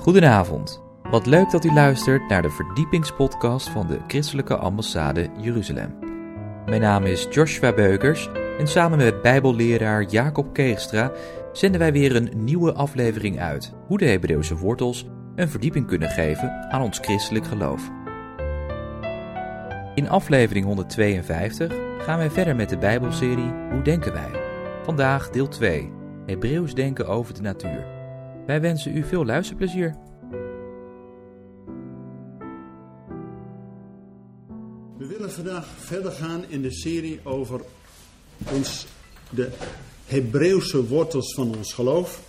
Goedenavond. Wat leuk dat u luistert naar de verdiepingspodcast van de Christelijke Ambassade Jeruzalem. Mijn naam is Joshua Beukers en samen met Bijbelleraar Jacob Keegstra zenden wij weer een nieuwe aflevering uit hoe de Hebreeuwse wortels een verdieping kunnen geven aan ons christelijk geloof. In aflevering 152 gaan wij verder met de Bijbelserie Hoe denken wij? Vandaag deel 2, Hebreeuws denken over de natuur. Wij wensen u veel luisterplezier. We willen vandaag verder gaan in de serie over ons, de Hebreeuwse wortels van ons geloof.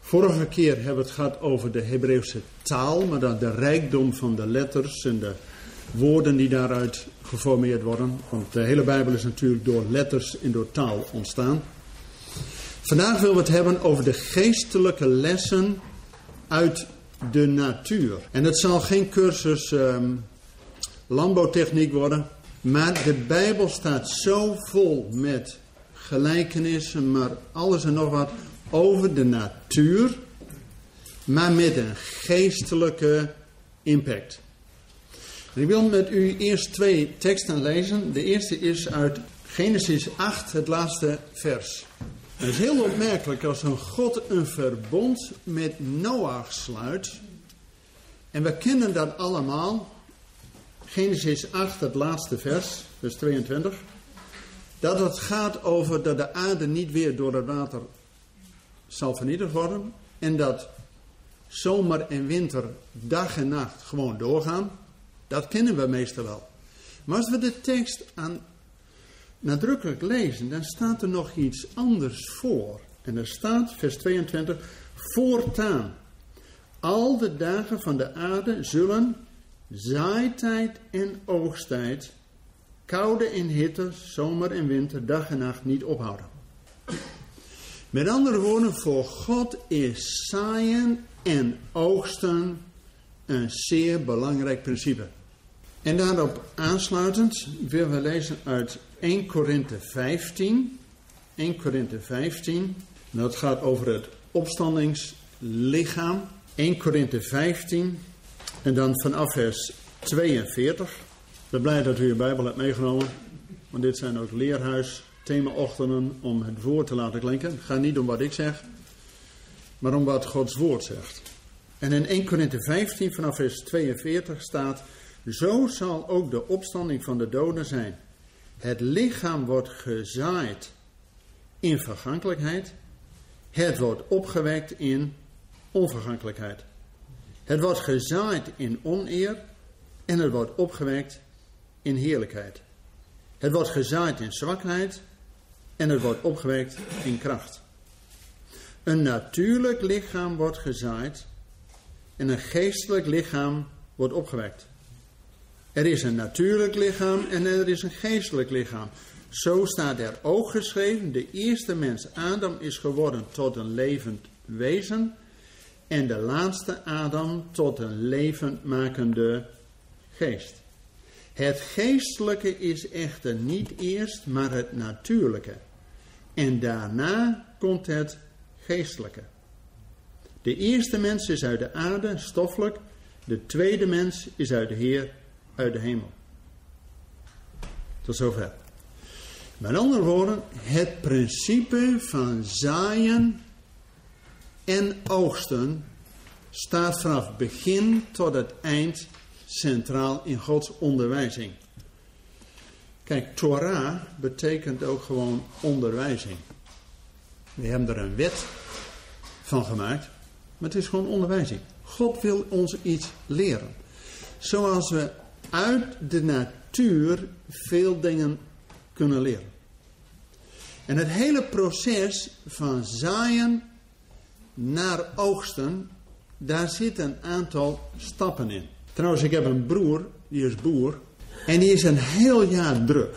Vorige keer hebben we het gehad over de Hebreeuwse taal, maar dan de rijkdom van de letters en de woorden die daaruit geformeerd worden. Want de hele Bijbel is natuurlijk door letters en door taal ontstaan. Vandaag willen we het hebben over de geestelijke lessen uit de natuur. En het zal geen cursus ehm, landbouwtechniek worden, maar de Bijbel staat zo vol met gelijkenissen, maar alles en nog wat over de natuur, maar met een geestelijke impact. Ik wil met u eerst twee teksten lezen. De eerste is uit Genesis 8, het laatste vers. Het is heel opmerkelijk als een God een verbond met Noach sluit. En we kennen dat allemaal. Genesis 8, het laatste vers, vers 22. Dat het gaat over dat de aarde niet weer door het water zal vernietigd worden. En dat zomer en winter dag en nacht gewoon doorgaan. Dat kennen we meestal wel. Maar als we de tekst aan nadrukkelijk lezen, dan staat er nog iets anders voor. En er staat, vers 22, voortaan. Al de dagen van de aarde zullen zaaitijd en oogsttijd, koude en hitte, zomer en winter, dag en nacht niet ophouden. Met andere woorden, voor God is zaaien en oogsten een zeer belangrijk principe. En daarop aansluitend willen we lezen uit 1 Korinthe 15. 1 Korinthe 15. Dat gaat over het opstandingslichaam. 1 Korinthe 15. En dan vanaf vers 42. Ik ben blij dat u uw Bijbel hebt meegenomen. Want dit zijn ook leerhuis themaochtenden om het woord te laten klinken. Het gaat niet om wat ik zeg, maar om wat Gods woord zegt. En in 1 Korinthe 15 vanaf vers 42 staat... Zo zal ook de opstanding van de doden zijn. Het lichaam wordt gezaaid in vergankelijkheid. Het wordt opgewekt in onvergankelijkheid. Het wordt gezaaid in oneer en het wordt opgewekt in heerlijkheid. Het wordt gezaaid in zwakheid en het wordt opgewekt in kracht. Een natuurlijk lichaam wordt gezaaid en een geestelijk lichaam wordt opgewekt. Er is een natuurlijk lichaam en er is een geestelijk lichaam. Zo staat er ook geschreven, de eerste mens Adam is geworden tot een levend wezen en de laatste Adam tot een levendmakende geest. Het geestelijke is echter niet eerst, maar het natuurlijke. En daarna komt het geestelijke. De eerste mens is uit de aarde, stoffelijk. De tweede mens is uit de Heer, uit de hemel. Tot zover. Met andere woorden, het principe van zaaien en oogsten staat vanaf begin tot het eind centraal in Gods onderwijzing. Kijk, Torah betekent ook gewoon onderwijzing. We hebben er een wet van gemaakt, maar het is gewoon onderwijzing. God wil ons iets leren. Zoals we uit de natuur veel dingen kunnen leren. En het hele proces van zaaien naar oogsten, daar zit een aantal stappen in. Trouwens, ik heb een broer, die is boer, en die is een heel jaar druk.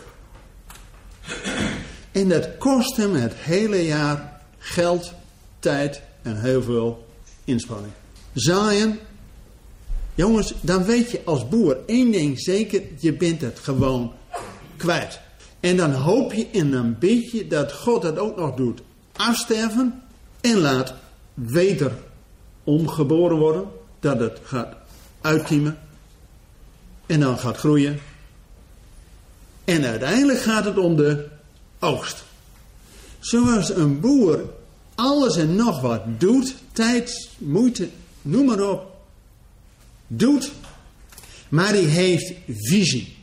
En dat kost hem het hele jaar geld, tijd en heel veel inspanning. Zaaien Jongens, dan weet je als boer één ding zeker, je bent het gewoon kwijt. En dan hoop je in een beetje dat God het ook nog doet afsterven en laat weder omgeboren worden, dat het gaat uitkiemen en dan gaat groeien. En uiteindelijk gaat het om de oogst. Zoals een boer alles en nog wat doet, tijd, moeite, noem maar op, doet, maar die heeft visie.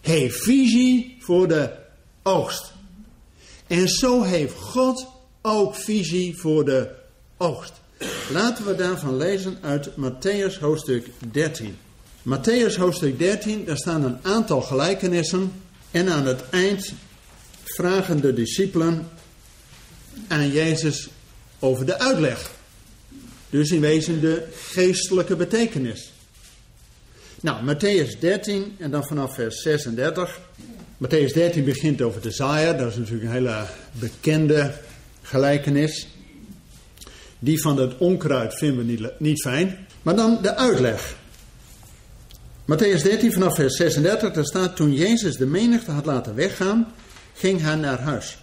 Heeft visie voor de oogst. En zo heeft God ook visie voor de oogst. Laten we daarvan lezen uit Matthäus hoofdstuk 13. Matthäus hoofdstuk 13, daar staan een aantal gelijkenissen. En aan het eind vragen de discipelen aan Jezus over de uitleg. Dus in wezen de geestelijke betekenis. Nou, Matthäus 13 en dan vanaf vers 36. Matthäus 13 begint over de zaaier. Dat is natuurlijk een hele bekende gelijkenis. Die van het onkruid vinden we niet, fijn. Maar dan de uitleg. Matthäus 13 vanaf vers 36, daar staat: Toen Jezus de menigte had laten weggaan, ging hij naar huis.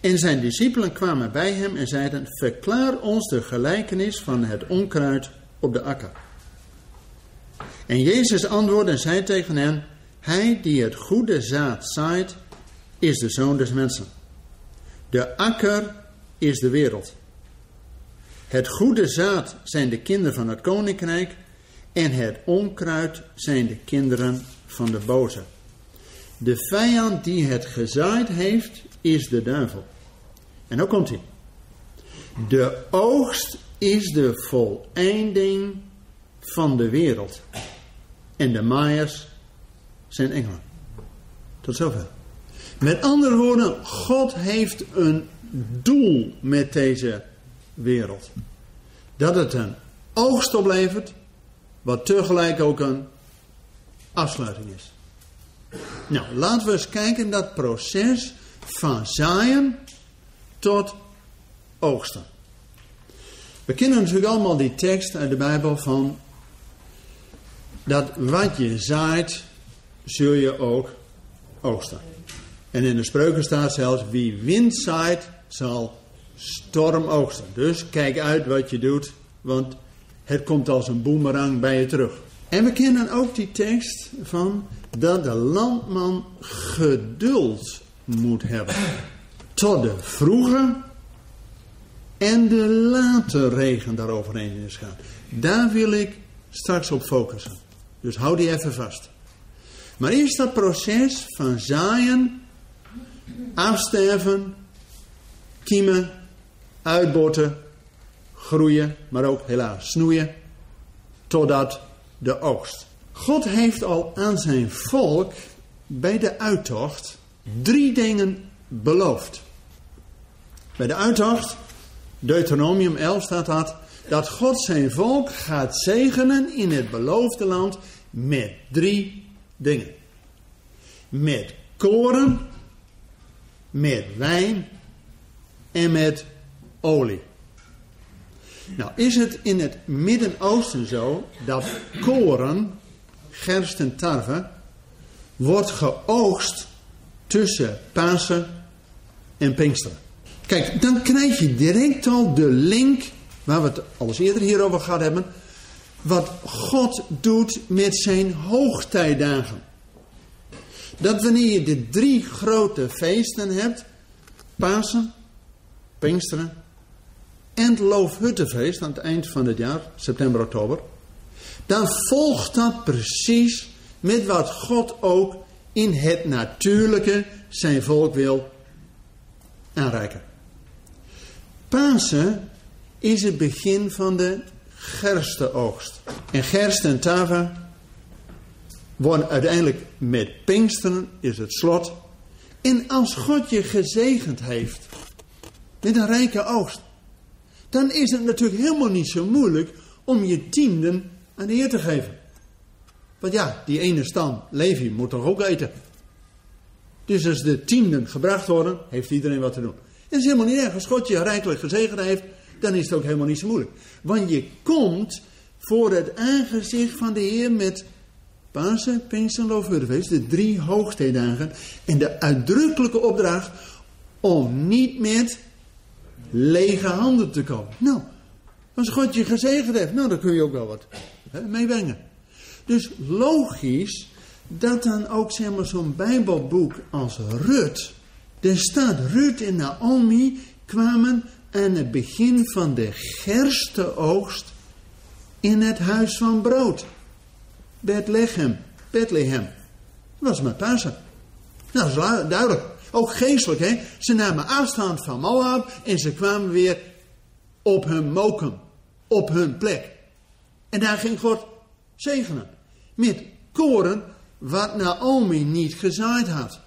En zijn discipelen kwamen bij hem en zeiden: Verklaar ons de gelijkenis van het onkruid op de akker. En Jezus antwoordde en zei tegen hen: Hij die het goede zaad zaait, is de zoon des mensen. De akker is de wereld. Het goede zaad zijn de kinderen van het koninkrijk en het onkruid zijn de kinderen van de boze. De vijand die het gezaaid heeft, is de duivel. En dan komt hij. De oogst is de voleinding van de wereld. En de maaiers zijn engelen. Tot zover. Met andere woorden, God heeft een doel met deze wereld. Dat het een oogst oplevert, wat tegelijk ook een afsluiting is. Nou, laten we eens kijken dat proces van zaaien tot oogsten. We kennen natuurlijk allemaal die tekst uit de Bijbel van dat wat je zaait, zul je ook oogsten. En in de spreuken staat zelfs, wie wind zaait, zal storm oogsten. Dus kijk uit wat je doet, want het komt als een boemerang bij je terug. En we kennen ook die tekst van dat de landman geduld moet hebben. Tot de vroege en de late regen daaroverheen is gaan. Daar wil ik straks op focussen. Dus hou die even vast. Maar eerst dat proces van zaaien, afsterven, kiemen, uitbotten, groeien, maar ook helaas snoeien, totdat de oogst. God heeft al aan zijn volk bij de uittocht drie dingen beloofd. Bij de uittocht, Deuteronomium 11 staat dat, dat God zijn volk gaat zegenen in het beloofde land met drie dingen. Met koren, met wijn en met olie. Nou, is het in het Midden-Oosten zo dat koren, gerst en tarwe, wordt geoogst tussen Pasen en Pinksteren? Kijk, dan krijg je direct al de link, waar we het al eens eerder hierover gehad hebben, wat God doet met zijn hoogtijdagen. Dat wanneer je de drie grote feesten hebt, Pasen, Pinksteren en het Loofhuttenfeest aan het eind van het jaar, september, oktober, dan volgt dat precies met wat God ook in het natuurlijke zijn volk wil aanreiken. Pasen is het begin van de gerstenoogst. En gerst en tava worden uiteindelijk met Pinksteren is het slot. En als God je gezegend heeft met een rijke oogst, dan is het natuurlijk helemaal niet zo moeilijk om je tienden aan de Heer te geven. Want ja, die ene stam, Levi, moet toch ook eten. Dus als de tienden gebracht worden, heeft iedereen wat te doen. En dat is helemaal niet erg. Als God je rijkelijk gezegend heeft, dan is het ook helemaal niet zo moeilijk. Want je komt voor het aangezicht van de Heer met Pasen, Pinkster en Loofhuttenfeest, de drie hoogtijdagen. En de uitdrukkelijke opdracht om niet met lege handen te komen. Nou, Als God je gezegend heeft, nou dan kun je ook wel wat meebrengen. Dus logisch dat dan ook zeg maar, zo'n Bijbelboek als Rut. Er staat Rut en Naomi kwamen aan het begin van de gerstenoogst in het huis van brood. Bethlehem. Bethlehem. Dat was met Pasen. Dat is duidelijk. Ook geestelijk, hè. Ze namen afstand van Moab en ze kwamen weer op hun mokum. Op hun plek. En daar ging God zegenen. Met koren wat Naomi niet gezaaid had.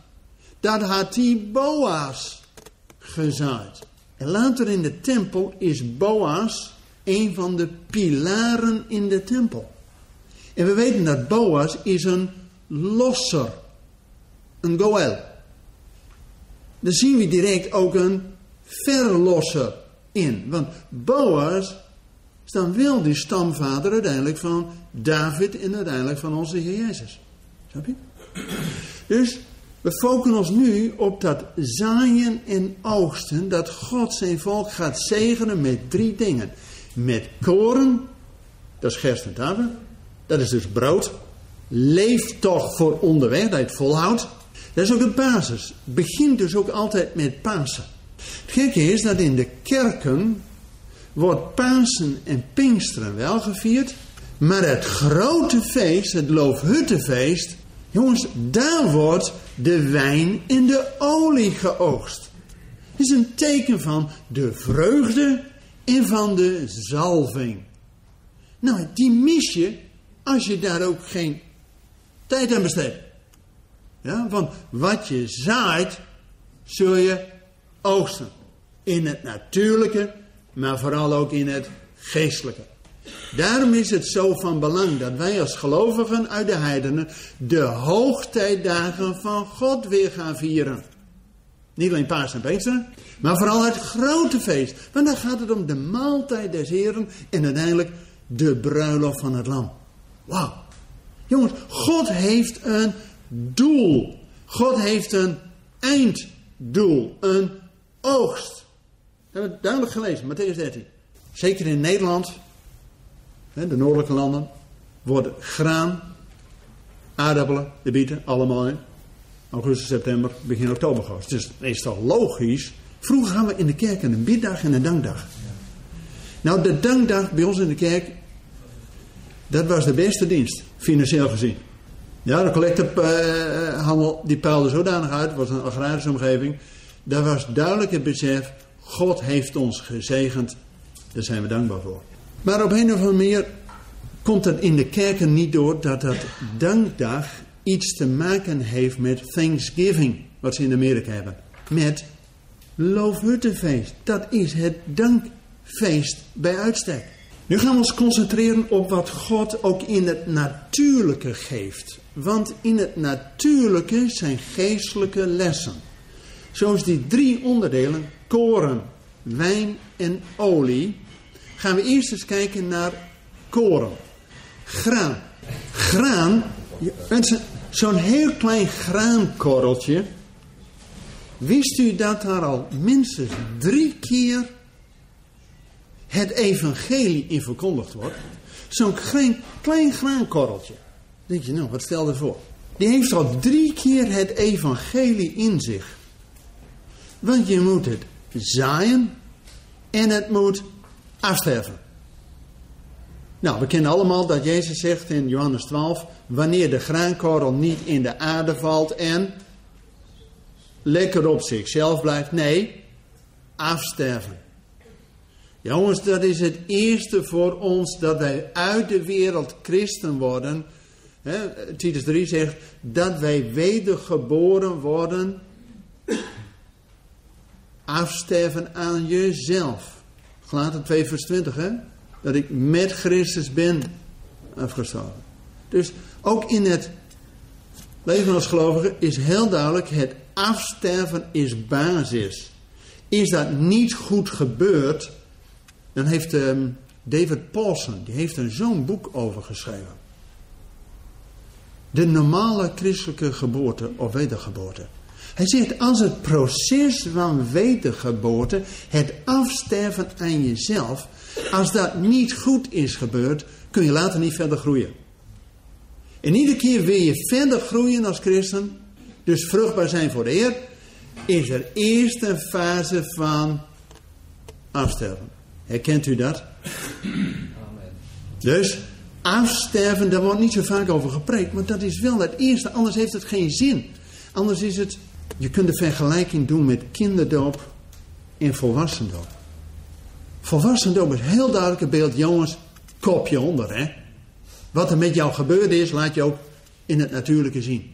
Dat had die Boas gezaaid. En later in de tempel is Boas een van de pilaren in de tempel. En we weten dat Boas is een losser. Een goel. Dan zien we direct ook een verlosser in. Want Boas is dan wel de stamvader uiteindelijk van David en uiteindelijk van onze Heer Jezus. Snap je? Dus we focussen ons nu op dat zaaien en oogsten, dat God zijn volk gaat zegenen met drie dingen. Met koren, dat is gerst en tarwe, dat is dus brood. Leef toch voor onderweg, dat je het volhoudt. Dat is ook de basis. Begint dus ook altijd met Pasen. Het gekke is dat in de kerken wordt Pasen en Pinksteren wel gevierd. Maar het grote feest, het Loofhuttenfeest, jongens, daar wordt de wijn en de olie geoogst. Het is een teken van de vreugde en van de zalving. Nou, die mis je als je daar ook geen tijd aan besteedt. Ja, want wat je zaait, zul je oogsten. In het natuurlijke, maar vooral ook in het geestelijke. Daarom is het zo van belang dat wij als gelovigen uit de heidenen de hoogtijdagen van God weer gaan vieren. Niet alleen paas en Pinksteren, maar vooral het grote feest. Want dan gaat het om de maaltijd des Heren en uiteindelijk de bruiloft van het lam. Wauw. Jongens, God heeft een doel. God heeft een einddoel, een oogst. Dat hebben we duidelijk gelezen, Matthäus 13. Zeker in Nederland, de noordelijke landen, worden graan, aardappelen, de bieten, allemaal in augustus, september, begin oktober gehoord. Dus het is toch logisch. Vroeger gaan we in de kerk een biddag en een dankdag. Nou, de dankdag bij ons in de kerk, dat was de beste dienst, financieel gezien. Ja, de collectehandel die peilde zodanig uit, het was een agrarische omgeving. Daar was duidelijk het besef, God heeft ons gezegend, daar zijn we dankbaar voor. Maar op een of andere manier komt het in de kerken niet door dat dat dankdag iets te maken heeft met Thanksgiving, wat ze in Amerika hebben. Met Loofhuttenfeest. Dat is het dankfeest bij uitstek. Nu gaan we ons concentreren op wat God ook in het natuurlijke geeft. Want in het natuurlijke zijn geestelijke lessen. Zoals die drie onderdelen, koren, wijn en olie, gaan we eerst eens kijken naar koren. Graan. Graan, mensen, zo'n heel klein graankorreltje. Wist u dat daar al minstens drie keer het evangelie in verkondigd wordt? Zo'n klein, klein graankorreltje. denk je, nou, wat stel je voor? Die heeft al drie keer het evangelie in zich. Want je moet het zaaien en het moet afsterven. Nou, we kennen allemaal dat Jezus zegt in Johannes 12: wanneer de graankorrel niet in de aarde valt en lekker op zichzelf blijft, nee, afsterven. Jongens, dat is het eerste voor ons dat wij uit de wereld christen worden. Titus 3 zegt dat wij wedergeboren worden. Afsterven aan jezelf. Gelaten 2 vers 20 hè dat ik met Christus ben afgestorven. Dus ook in het leven als gelovige is heel duidelijk: het afsterven is basis. Is dat niet goed gebeurd, dan heeft um, David Paulson, die heeft er zo'n boek over geschreven. De normale christelijke geboorte of wedergeboorte. Hij zegt, als het proces van wedergeboorte, het afsterven aan jezelf, als dat niet goed is gebeurd, kun je later niet verder groeien. En iedere keer wil je verder groeien als christen, dus vruchtbaar zijn voor de Heer, is er eerst een fase van afsterven. Herkent u dat? Amen. Dus afsterven, daar wordt niet zo vaak over gepreekt, maar dat is wel het eerste, anders heeft het geen zin. Anders is het, je kunt de vergelijking doen met kinderdoop en volwassendoop. Volwassendoop is heel duidelijk een beeld, jongens, kopje onder, hè. Wat er met jou gebeurd is, laat je ook in het natuurlijke zien.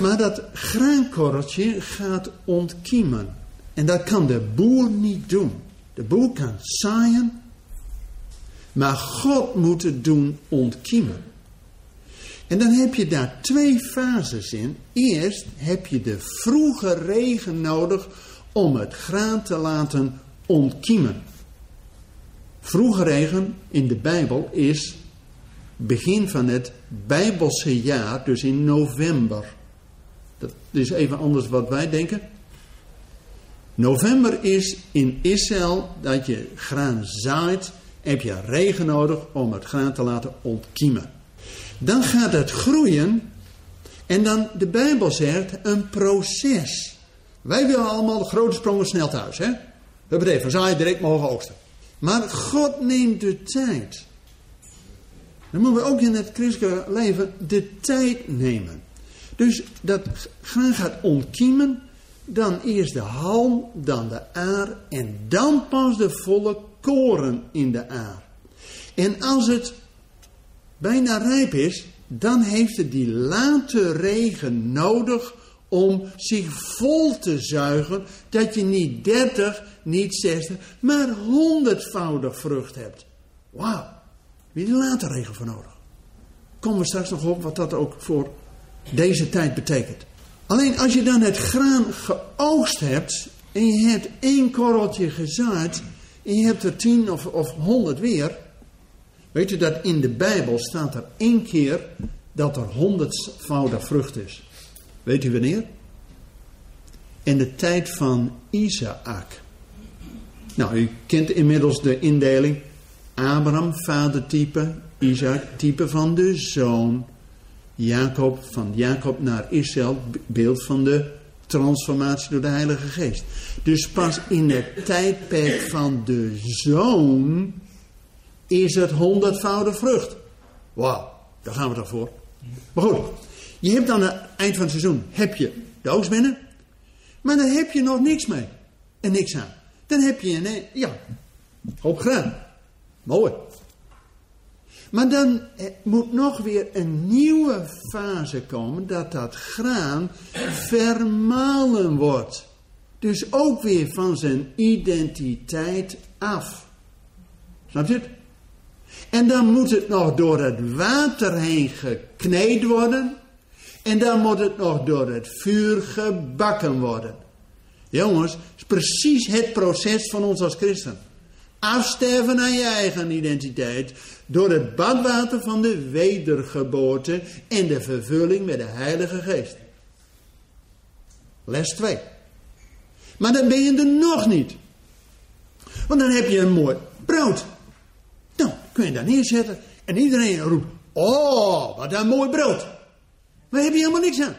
Maar dat graankorreltje gaat ontkiemen. En dat kan de boer niet doen. De boer kan zaaien, maar God moet het doen ontkiemen. En dan heb je daar twee fases in. Eerst heb je de vroege regen nodig om het graan te laten ontkiemen. Vroege regen in de Bijbel is begin van het Bijbelse jaar, dus in november. Dat is even anders wat wij denken. November is in Israël dat je graan zaait, heb je regen nodig om het graan te laten ontkiemen. Dan gaat het groeien en dan, de Bijbel zegt, een proces. Wij willen allemaal de grote sprongen snel thuis, hè? Dat betekent zaaien direct mogen oogsten. Maar God neemt de tijd. Dan moeten we ook in het christelijke leven de tijd nemen. Dus dat graan gaat ontkiemen, dan eerst de halm, dan de aar en dan pas de volle koren in de aar. En als het bijna rijp is, dan heeft het die late regen nodig om zich vol te zuigen, dat je niet 30, niet 60, maar honderdvoudig vrucht hebt. Wauw, wie die late regen voor nodig. Komen we straks nog op wat dat ook voor deze tijd betekent. Alleen als je dan het graan geoogst hebt en je hebt één korreltje gezaaid en je hebt er tien of, of honderd weer. Weet je dat in de Bijbel staat er één keer dat er honderdvoudig vrucht is. Weet u wanneer? In de tijd van Isaac. Nou, u kent inmiddels de indeling. Abraham, vadertype. Isaac, type van de zoon. Jacob, van Jacob naar Israël, beeld van de transformatie door de Heilige Geest. Dus pas in het tijdperk van de zoon is het honderdvoudig vrucht. Wauw, daar gaan we toch voor. Maar goed, je hebt dan aan het eind van het seizoen heb je de oogst binnen, maar dan heb je nog niks mee en niks aan. Dan heb je een, ja, hoop graan. Mooi. Maar dan eh, moet nog weer een nieuwe fase komen dat dat graan vermalen wordt. Dus ook weer van zijn identiteit af. Snap je het? En dan moet het nog door het water heen gekneed worden. En dan moet het nog door het vuur gebakken worden. Jongens, is precies het proces van ons als christen. Afsterven aan je eigen identiteit door het badwater van de wedergeboorte en de vervulling met de Heilige Geest. Les 2. Maar dan ben je er nog niet. Want dan heb je een mooi brood. Kun je daar neerzetten en iedereen roept, oh, wat een mooi brood. Maar heb je helemaal niks aan.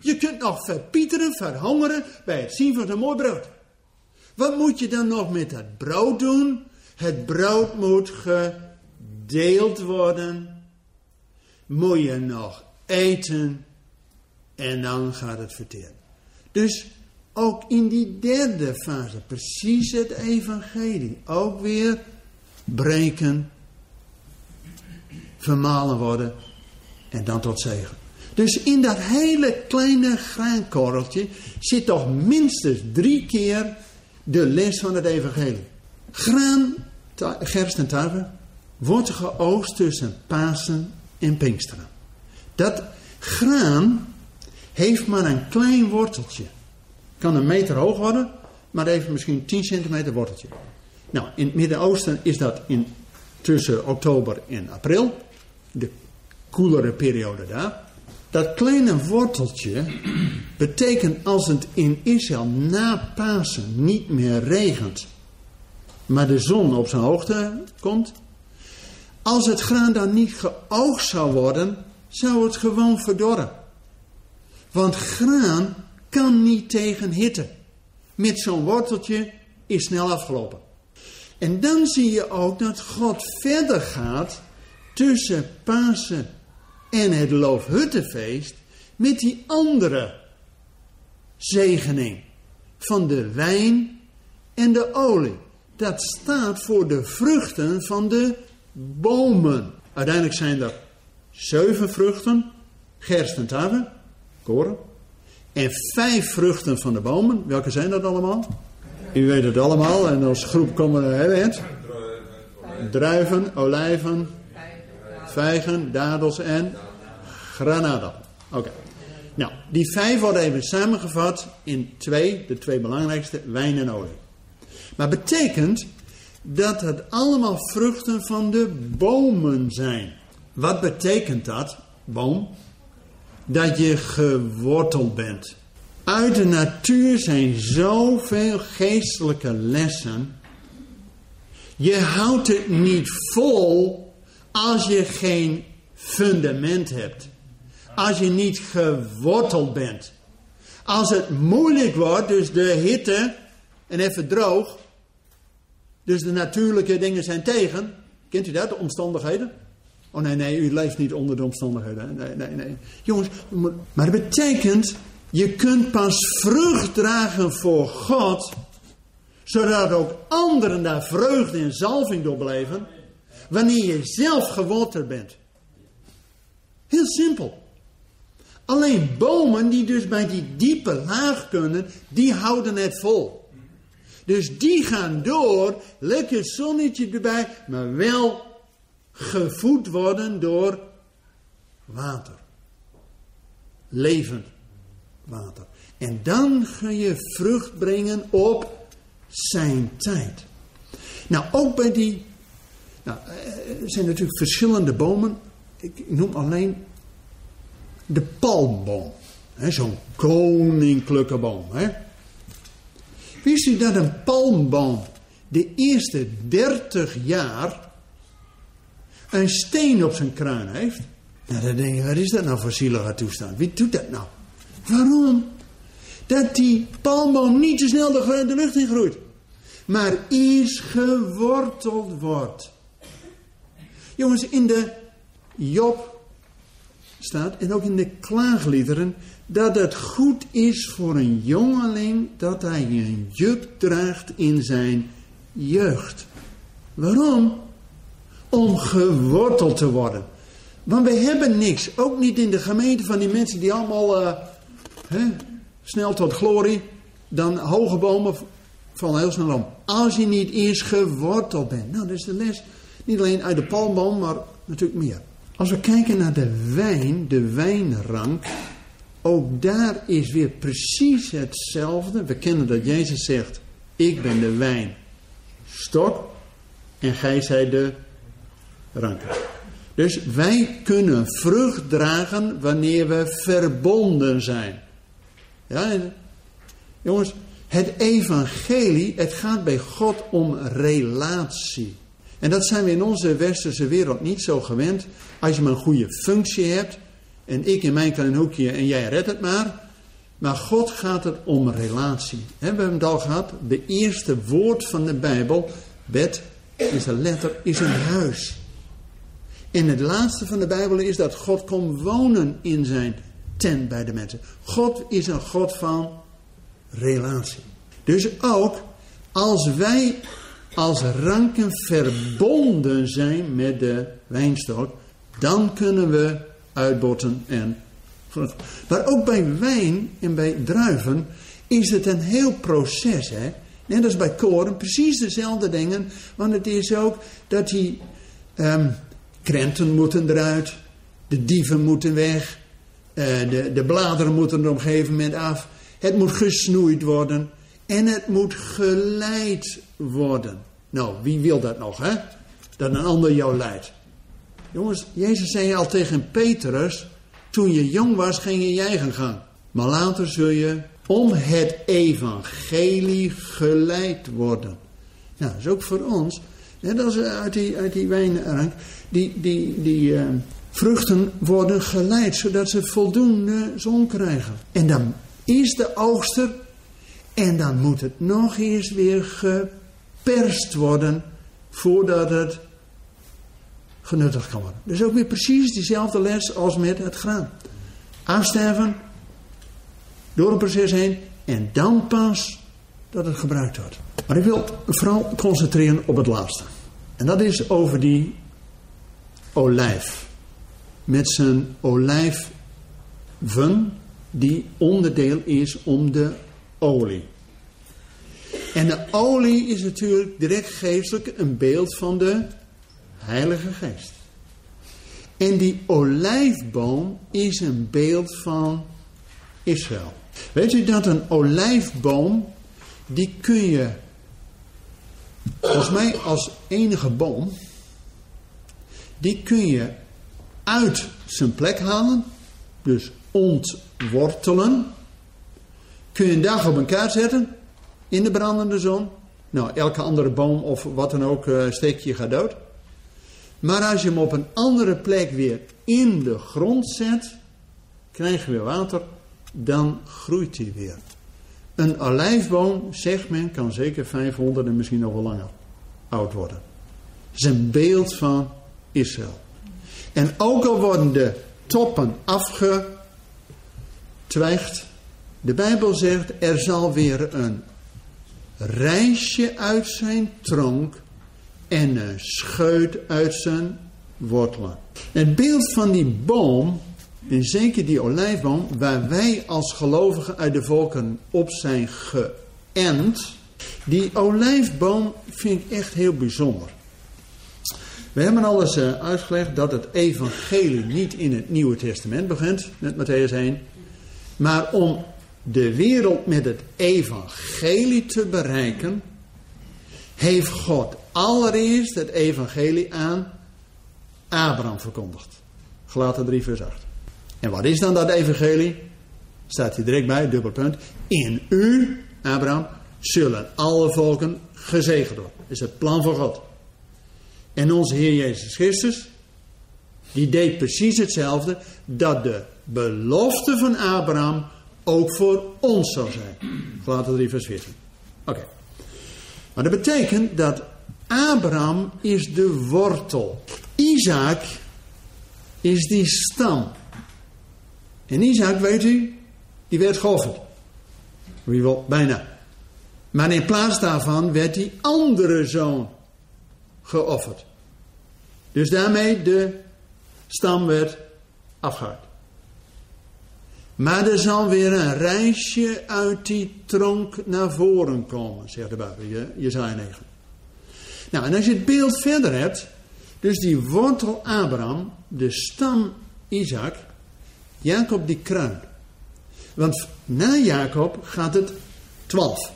Je kunt nog verpieteren, verhongeren bij het zien van een mooi brood. Wat moet je dan nog met het brood doen? Het brood moet gedeeld worden. Moet je nog eten. En dan gaat het verteren. Dus ook in die derde fase, precies het evangelie. Ook weer breken, vermalen worden en dan tot zegen. Dus in dat hele kleine graankorreltje zit toch minstens drie keer de les van het evangelie. Graan, gerst en tarwe wordt geoogst tussen Pasen en Pinksteren. Dat graan heeft maar een klein worteltje. Kan een meter hoog worden, maar heeft misschien 10 centimeter worteltje. Nou, in het Midden-Oosten is dat in, tussen oktober en april. De koelere periode daar. Dat kleine worteltje betekent als het in Israël na Pasen niet meer regent, maar de zon op zijn hoogte komt. Als het graan dan niet geoogst zou worden, zou het gewoon verdorren. Want graan kan niet tegen hitte. Met zo'n worteltje is snel afgelopen. En dan zie je ook dat God verder gaat tussen Pasen en het Loofhuttenfeest met die andere zegening van de wijn en de olie. Dat staat voor de vruchten van de bomen. Uiteindelijk zijn er zeven vruchten, gerst en tarwe, koren. En vijf vruchten van de bomen. Welke zijn dat allemaal? U weet het allemaal en als groep komen we het. Druiven, olijven, vijgen, dadels en granada. Oké. Nou, die vijf worden even samengevat in twee, de twee belangrijkste, wijn en olie. Maar betekent dat het allemaal vruchten van de bomen zijn. Wat betekent dat, boom? Dat je geworteld bent. Uit de natuur zijn zoveel geestelijke lessen. Je houdt het niet vol als je geen fundament hebt. Als je niet geworteld bent. Als het moeilijk wordt, dus de hitte en even droog. Dus de natuurlijke dingen zijn tegen. Kent u dat, de omstandigheden? Oh nee, nee, u leeft niet onder de omstandigheden. Nee, nee, nee. Jongens, maar dat betekent, je kunt pas vrucht dragen voor God, zodat ook anderen daar vreugde en zalving door beleven, wanneer je zelf geworteld bent. Heel simpel. Alleen bomen die dus bij die diepe laag kunnen, die houden het vol. Dus die gaan door, lekker zonnetje erbij, maar wel gevoed worden door water. Levend water. En dan ga je vrucht brengen op zijn tijd. Nou, ook bij die. Nou, er zijn natuurlijk verschillende bomen. Ik noem alleen de palmboom. Zo'n koninklijke boom. Hè? Wist u dat een palmboom de eerste 30 jaar een steen op zijn kruin heeft? Nou, dan denk je, wat is dat nou voor zielige toestand? Wie doet dat nou? Waarom? Dat die palmboom niet zo snel de, lucht in groeit. Maar eerst geworteld wordt. Jongens, in de Job staat, en ook in de klaagliederen, dat het goed is voor een jongeling dat hij een juk draagt in zijn jeugd. Waarom? Om geworteld te worden. Want we hebben niks, ook niet in de gemeente van die mensen die allemaal uh, snel tot glorie, dan hoge bomen vallen heel snel om. Als je niet eerst geworteld bent. Nou, dat is de les. Niet alleen uit de palmboom, maar natuurlijk meer. Als we kijken naar de wijn, de wijnrank, ook daar is weer precies hetzelfde. We kennen dat Jezus zegt, ik ben de wijnstok en gij zijt de rank. Dus wij kunnen vrucht dragen wanneer we verbonden zijn. Ja, jongens, het evangelie, het gaat bij God om relatie. En dat zijn we in onze westerse wereld niet zo gewend. Als je maar een goede functie hebt. En ik in mijn klein hoekje en jij redt het maar. Maar God gaat het om relatie. we hebben het al gehad. De eerste woord van de Bijbel, bed, is een letter, is een huis. En het laatste van de Bijbel is dat God komt wonen in zijn tent bij de mensen. God is een God van relatie. Dus ook als wij als ranken verbonden zijn met de wijnstok, dan kunnen we uitbotten en Maar ook bij wijn en bij druiven is het een heel proces. Hè? Net als bij koren, precies dezelfde dingen. Want het is ook dat die um, krenten moeten eruit, de dieven moeten weg, de, de bladeren moeten er op een gegeven moment af. Het moet gesnoeid worden en het moet geleid worden. Nou, wie wil dat nog, hè? Dat een ander jou leidt. Jongens, Jezus zei al tegen Petrus, Toen je jong was, ging je je eigen gang. Maar later zul je om het evangelie geleid worden. Nou, dat is ook voor ons. Net als uit die, uit die wijnrank. Die, die, die uh, vruchten worden geleid, zodat ze voldoende zon krijgen. En dan is de oogster. En dan moet het nog eens weer geperst worden. Voordat het genuttigd kan worden. Dus ook weer precies diezelfde les als met het graan. Afsterven, door een proces heen en dan pas dat het gebruikt wordt. Maar ik wil vooral concentreren op het laatste. En dat is over die olijf. Met zijn olijven die onderdeel is om de olie. En de olie is natuurlijk direct geestelijk een beeld van de Heilige Geest. En die olijfboom is een beeld van Israël. Weet u dat een olijfboom, die kun je, volgens mij als enige boom, die kun je uit zijn plek halen, dus ontwortelen. Kun je een dag op een kaart zetten, in de brandende zon. Nou, elke andere boom of wat dan ook uh, je gaat dood. Maar als je hem op een andere plek weer in de grond zet, krijg je weer water, dan groeit hij weer. Een olijfboom, zegt men, kan zeker 500 en misschien nog wel langer oud worden. Het is een beeld van Israël. En ook al worden de toppen afgetwijgd, de Bijbel zegt er zal weer een reisje uit zijn tronk en een scheut uit zijn wortelen. Het beeld van die boom, en zeker die olijfboom, waar wij als gelovigen uit de volken op zijn geënt, die olijfboom vind ik echt heel bijzonder. We hebben alles uh, uitgelegd dat het evangelie niet in het Nieuwe Testament begint, met Matthäus 1. Maar om de wereld met het evangelie te bereiken, heeft God allereerst het evangelie aan Abraham verkondigd. Gelaten 3 vers 8. En wat is dan dat evangelie? Staat hier direct bij, dubbelpunt. In u, Abraham, zullen alle volken gezegend worden. Dat is het plan van God. En onze Heer Jezus Christus, die deed precies hetzelfde. Dat de belofte van Abraham ook voor ons zou zijn. Gelaten 3 vers 14. Oké. Maar dat betekent dat Abraham is de wortel. Isaac is die stam. En Isaac, weet u, die werd geofferd. Wie wil, bijna. Maar in plaats daarvan werd die andere zoon geofferd. Dus daarmee de stam werd afgehaakt. Maar er zal weer een reisje uit die tronk naar voren komen, zegt de Bijbel, Jezaja 9. Nou, en als je het beeld verder hebt, dus die wortel Abraham, de stam Isaac, Jacob die kruin. Want na Jacob gaat het 12.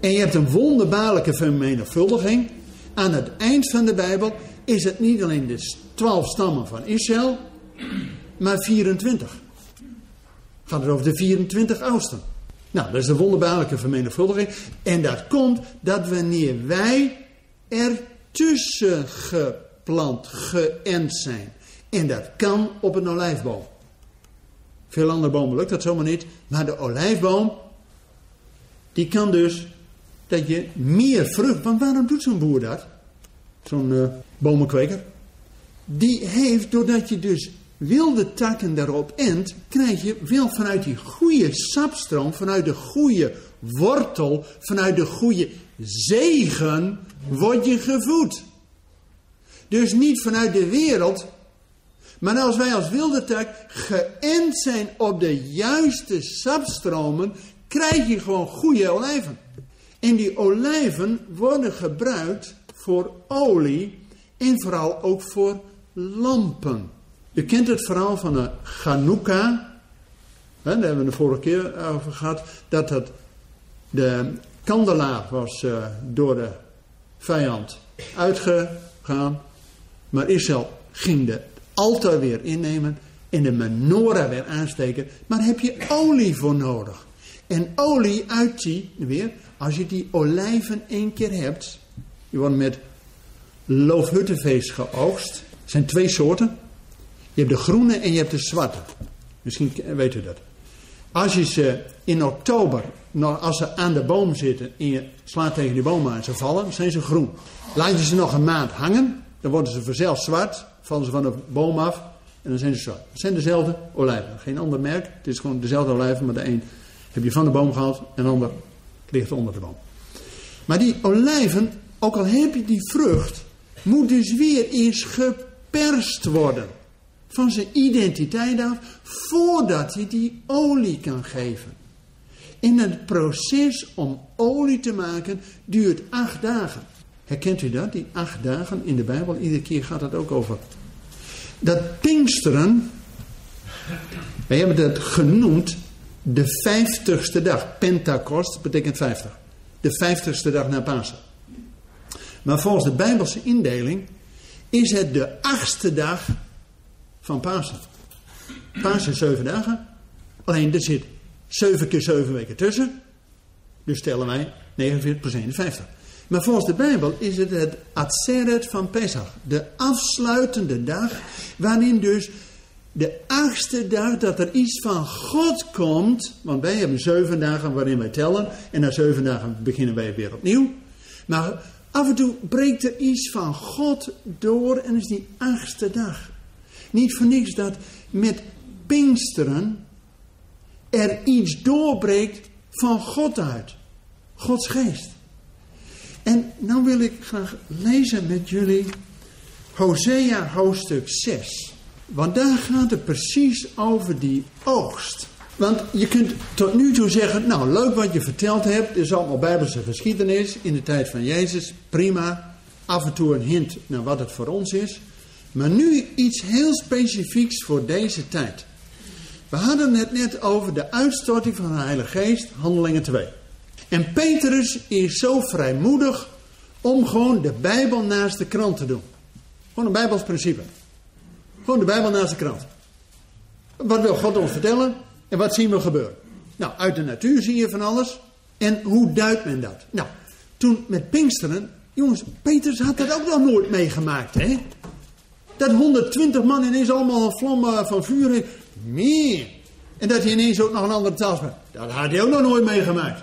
En je hebt een wonderbaarlijke vermenigvuldiging. Aan het eind van de Bijbel is het niet alleen de 12 stammen van Israël, maar 24 gaat het over de 24 oudsten. Nou, dat is de wonderbaarlijke vermenigvuldiging. En dat komt dat wanneer wij ertussen geplant, geënt zijn. En dat kan op een olijfboom. Veel andere bomen lukt dat zomaar niet. Maar de olijfboom, die kan dus dat je meer vrucht... Want waarom doet zo'n boer dat? Zo'n uh, bomenkweker. Die heeft, doordat je dus wilde takken daarop ent, krijg je wel vanuit die goede sapstroom, vanuit de goede wortel, vanuit de goede zegen, word je gevoed. Dus niet vanuit de wereld, maar als wij als wilde tak geënt zijn op de juiste sapstromen, krijg je gewoon goede olijven. En die olijven worden gebruikt voor olie en vooral ook voor lampen. U kent het verhaal van de Chanukka. Daar hebben we de vorige keer over gehad. Dat het, de kandelaar was uh, door de vijand uitgegaan. Maar Israël ging de altaar weer innemen. en de menorah weer aansteken. Maar heb je olie voor nodig. En olie uit die, weer, als je die olijven één keer hebt. Die worden met loofhuttenvlees geoogst. Er zijn twee soorten. Je hebt de groene en je hebt de zwarte. Misschien weet u dat. Als je ze in oktober, nou, als ze aan de boom zitten en je slaat tegen die boom aan en ze vallen, zijn ze groen. Laat je ze nog een maand hangen, dan worden ze vanzelf zwart, vallen ze van de boom af en dan zijn ze zwart. Het zijn dezelfde olijven, geen ander merk. Het is gewoon dezelfde olijven, maar de een heb je van de boom gehaald en de ander ligt onder de boom. Maar die olijven, ook al heb je die vrucht, moet dus weer eens geperst worden. Van zijn identiteit af, voordat hij die olie kan geven. In het proces om olie te maken duurt acht dagen. Herkent u dat? Die acht dagen in de Bijbel, iedere keer gaat het ook over. Dat Pinksteren, wij hebben dat genoemd de vijftigste dag. Pentakost betekent vijftig. De vijftigste dag na Pasen. Maar volgens de Bijbelse indeling is het de achtste dag van Pasen. Pasen is zeven dagen. Alleen er zit zeven keer zeven weken tussen. Dus stellen wij 49 plus 51. Maar volgens de Bijbel is het het Atzeret van Pesach. De afsluitende dag. Waarin dus de achtste dag dat er iets van God komt. Want wij hebben zeven dagen waarin wij tellen. En na zeven dagen beginnen wij weer opnieuw. Maar af en toe breekt er iets van God door en is die achtste dag. Niet voor niks dat met Pinksteren er iets doorbreekt van God uit. Gods geest. En nou wil ik graag lezen met jullie Hosea hoofdstuk 6. Want daar gaat het precies over die oogst. Want je kunt tot nu toe zeggen, nou leuk wat je verteld hebt, is allemaal bijbelse geschiedenis in de tijd van Jezus, prima. Af en toe een hint naar wat het voor ons is. Maar nu iets heel specifieks voor deze tijd. We hadden het net over de uitstorting van de Heilige Geest, handelingen 2. En Petrus is zo vrijmoedig om gewoon de Bijbel naast de krant te doen. Gewoon een Bijbels principe. Gewoon de Bijbel naast de krant. Wat wil God ons vertellen en wat zien we gebeuren? Nou, uit de natuur zie je van alles. En hoe duidt men dat? Nou, toen met Pinksteren, jongens, Petrus had dat ook nog nooit meegemaakt, hè? Dat 120 man ineens allemaal een vlam eh, van vuur heeft. Meer. En dat hij ineens ook nog een andere taal spreekt. Dat had hij ook nog nooit meegemaakt.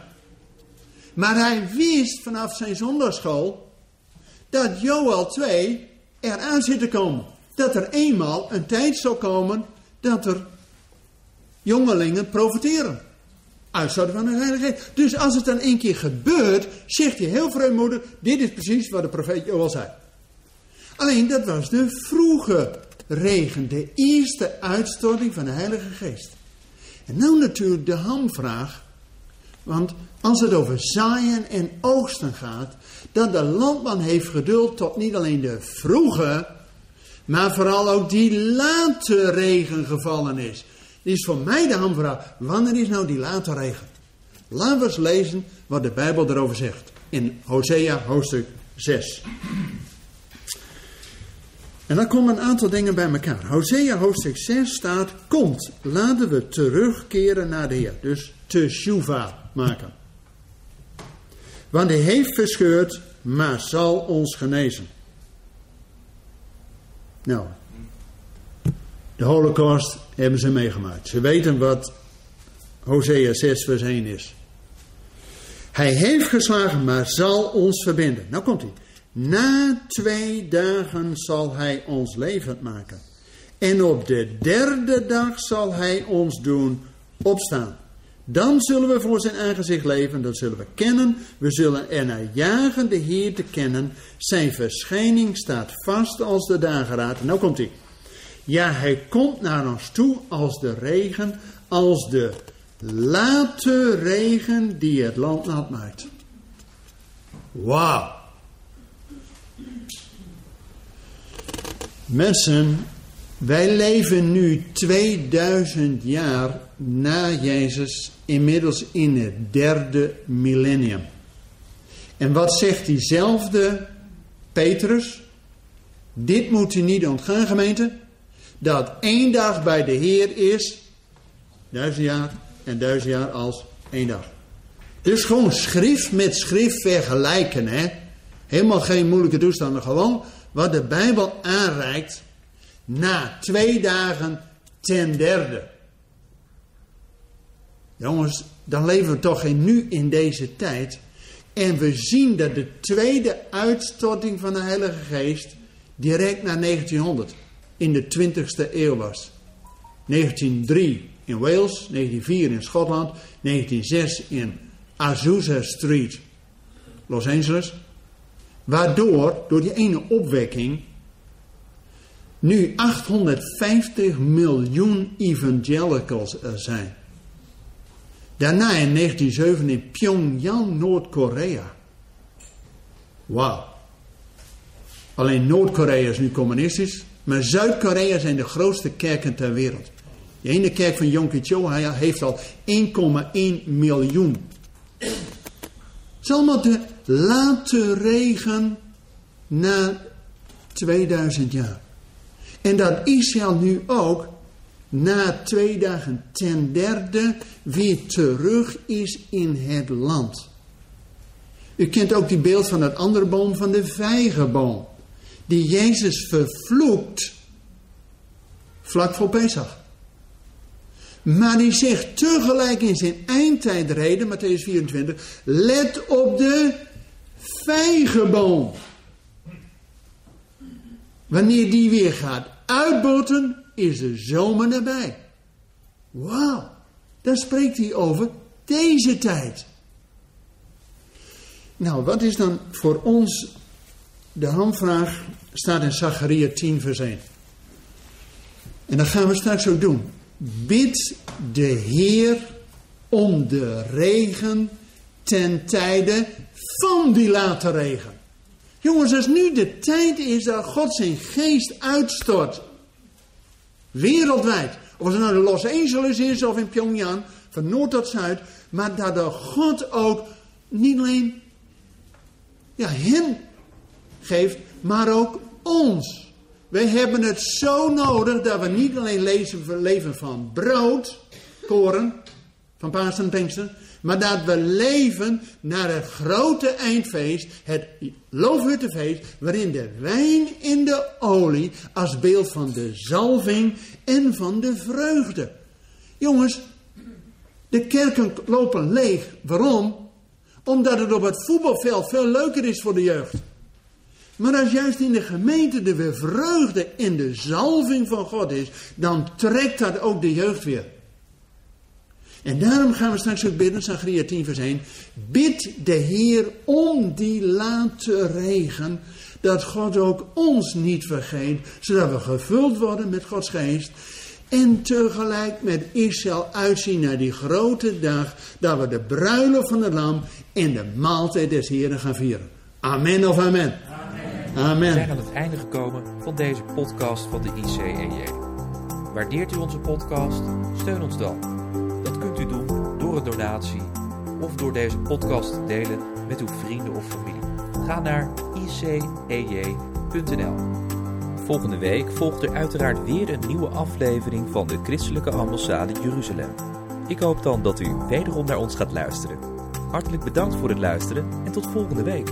Maar hij wist vanaf zijn zondagschool dat Joel 2 eraan zit te komen. Dat er eenmaal een tijd zal komen dat er jongelingen profiteren. Uitzouden van de Heilige Geest. Dus als het dan een keer gebeurt, zegt hij heel vrijmoedig: Dit is precies wat de profeet Joel zei. Alleen dat was de vroege regen, de eerste uitstorting van de Heilige Geest. En nou natuurlijk de hamvraag, want als het over zaaien en oogsten gaat, dat de landman heeft geduld tot niet alleen de vroege, maar vooral ook die late regen gevallen is. Is voor mij de hamvraag, wanneer is nou die late regen? Laten we eens lezen wat de Bijbel erover zegt in Hosea hoofdstuk 6. En dan komen een aantal dingen bij elkaar. Hosea hoofdstuk 6 staat, komt, laten we terugkeren naar de Heer. Dus te shuva maken. Want hij heeft verscheurd, maar zal ons genezen. Nou, de holocaust hebben ze meegemaakt. Ze weten wat Hosea 6 vers 1 is. Hij heeft geslagen, maar zal ons verbinden. Nou komt hij. Na twee dagen zal hij ons levend maken. En op de derde dag zal hij ons doen opstaan. Dan zullen we voor zijn aangezicht leven, dat zullen we kennen. We zullen er naar jagen de Heer te kennen. Zijn verschijning staat vast als de dageraad. Nou komt hij. Ja, hij komt naar ons toe als de regen, als de late regen die het land nat maakt. Wauw. Mensen, wij leven nu 2000 jaar na Jezus, inmiddels in het derde millennium. En wat zegt diezelfde Petrus? Dit moet u niet ontgaan, gemeente. Dat één dag bij de Heer is duizend jaar en duizend jaar als één dag. Dus gewoon schrift met schrift vergelijken. Hè? Helemaal geen moeilijke toestanden. Gewoon wat de Bijbel aanreikt na twee dagen ten derde. Jongens, dan leven we toch geen nu in deze tijd. En we zien dat de tweede uitstorting van de Heilige Geest direct na 1900 in de 20ste eeuw was. 1903 in Wales, 1904 in Schotland, 1906 in Azusa Street, Los Angeles. Waardoor, door die ene opwekking, nu 850 miljoen evangelicals er zijn. Daarna in 1907 in Pyongyang, Noord-Korea. Wauw. Alleen Noord-Korea is nu communistisch, maar Zuid-Korea zijn de grootste kerken ter wereld. De ene kerk van Yom Kippur heeft al 1,1 miljoen. Het is allemaal de late regen na 2000 jaar. En dat Israël nu ook na twee dagen ten derde weer terug is in het land. U kent ook die beeld van het andere boom van de vijgenboom. Die Jezus vervloekt vlak voor Pesach. Maar die zegt tegelijk in zijn eindtijdreden, Matthäus 24, let op de vijgenboom. Wanneer die weer gaat uitboten, is de zomer nabij. Wauw, dan spreekt hij over deze tijd. Nou, wat is dan voor ons de hamvraag? Staat in Zacharia 10 vers 1. En dat gaan we straks ook doen. Bid de Heer om de regen ten tijde van die late regen. Jongens, als nu de tijd is dat God zijn geest uitstort, wereldwijd, of het nou in Los Angeles is of in Pyongyang, van noord tot zuid, maar dat de God ook niet alleen ja, hen geeft, maar ook ons. Wij hebben het zo nodig dat we niet alleen leven, leven van brood, koren, van Pasen en Pinkster, maar dat we leven naar het grote eindfeest, het loofhuttenfeest, waarin de wijn en de olie als beeld van de zalving en van de vreugde. Jongens, de kerken lopen leeg. Waarom? Omdat het op het voetbalveld veel leuker is voor de jeugd. Maar als juist in de gemeente de weer vreugde en de zalving van God is, dan trekt dat ook de jeugd weer. En daarom gaan we straks ook bidden, Zachariah 10 vers 1. Bid de Heer om die late regen, dat God ook ons niet vergeet, zodat we gevuld worden met Gods geest. En tegelijk met Israël uitzien naar die grote dag, dat we de bruiloft van het lam en de maaltijd des Heeren gaan vieren. Amen of amen. Amen. We zijn aan het einde gekomen van deze podcast van de ICEJ. Waardeert u onze podcast? Steun ons dan. Dat kunt u doen door een donatie of door deze podcast te delen met uw vrienden of familie. Ga naar icej.nl. Volgende week volgt er uiteraard weer een nieuwe aflevering van de Christelijke Ambassade Jeruzalem. Ik hoop dan dat u wederom naar ons gaat luisteren. Hartelijk bedankt voor het luisteren en tot volgende week.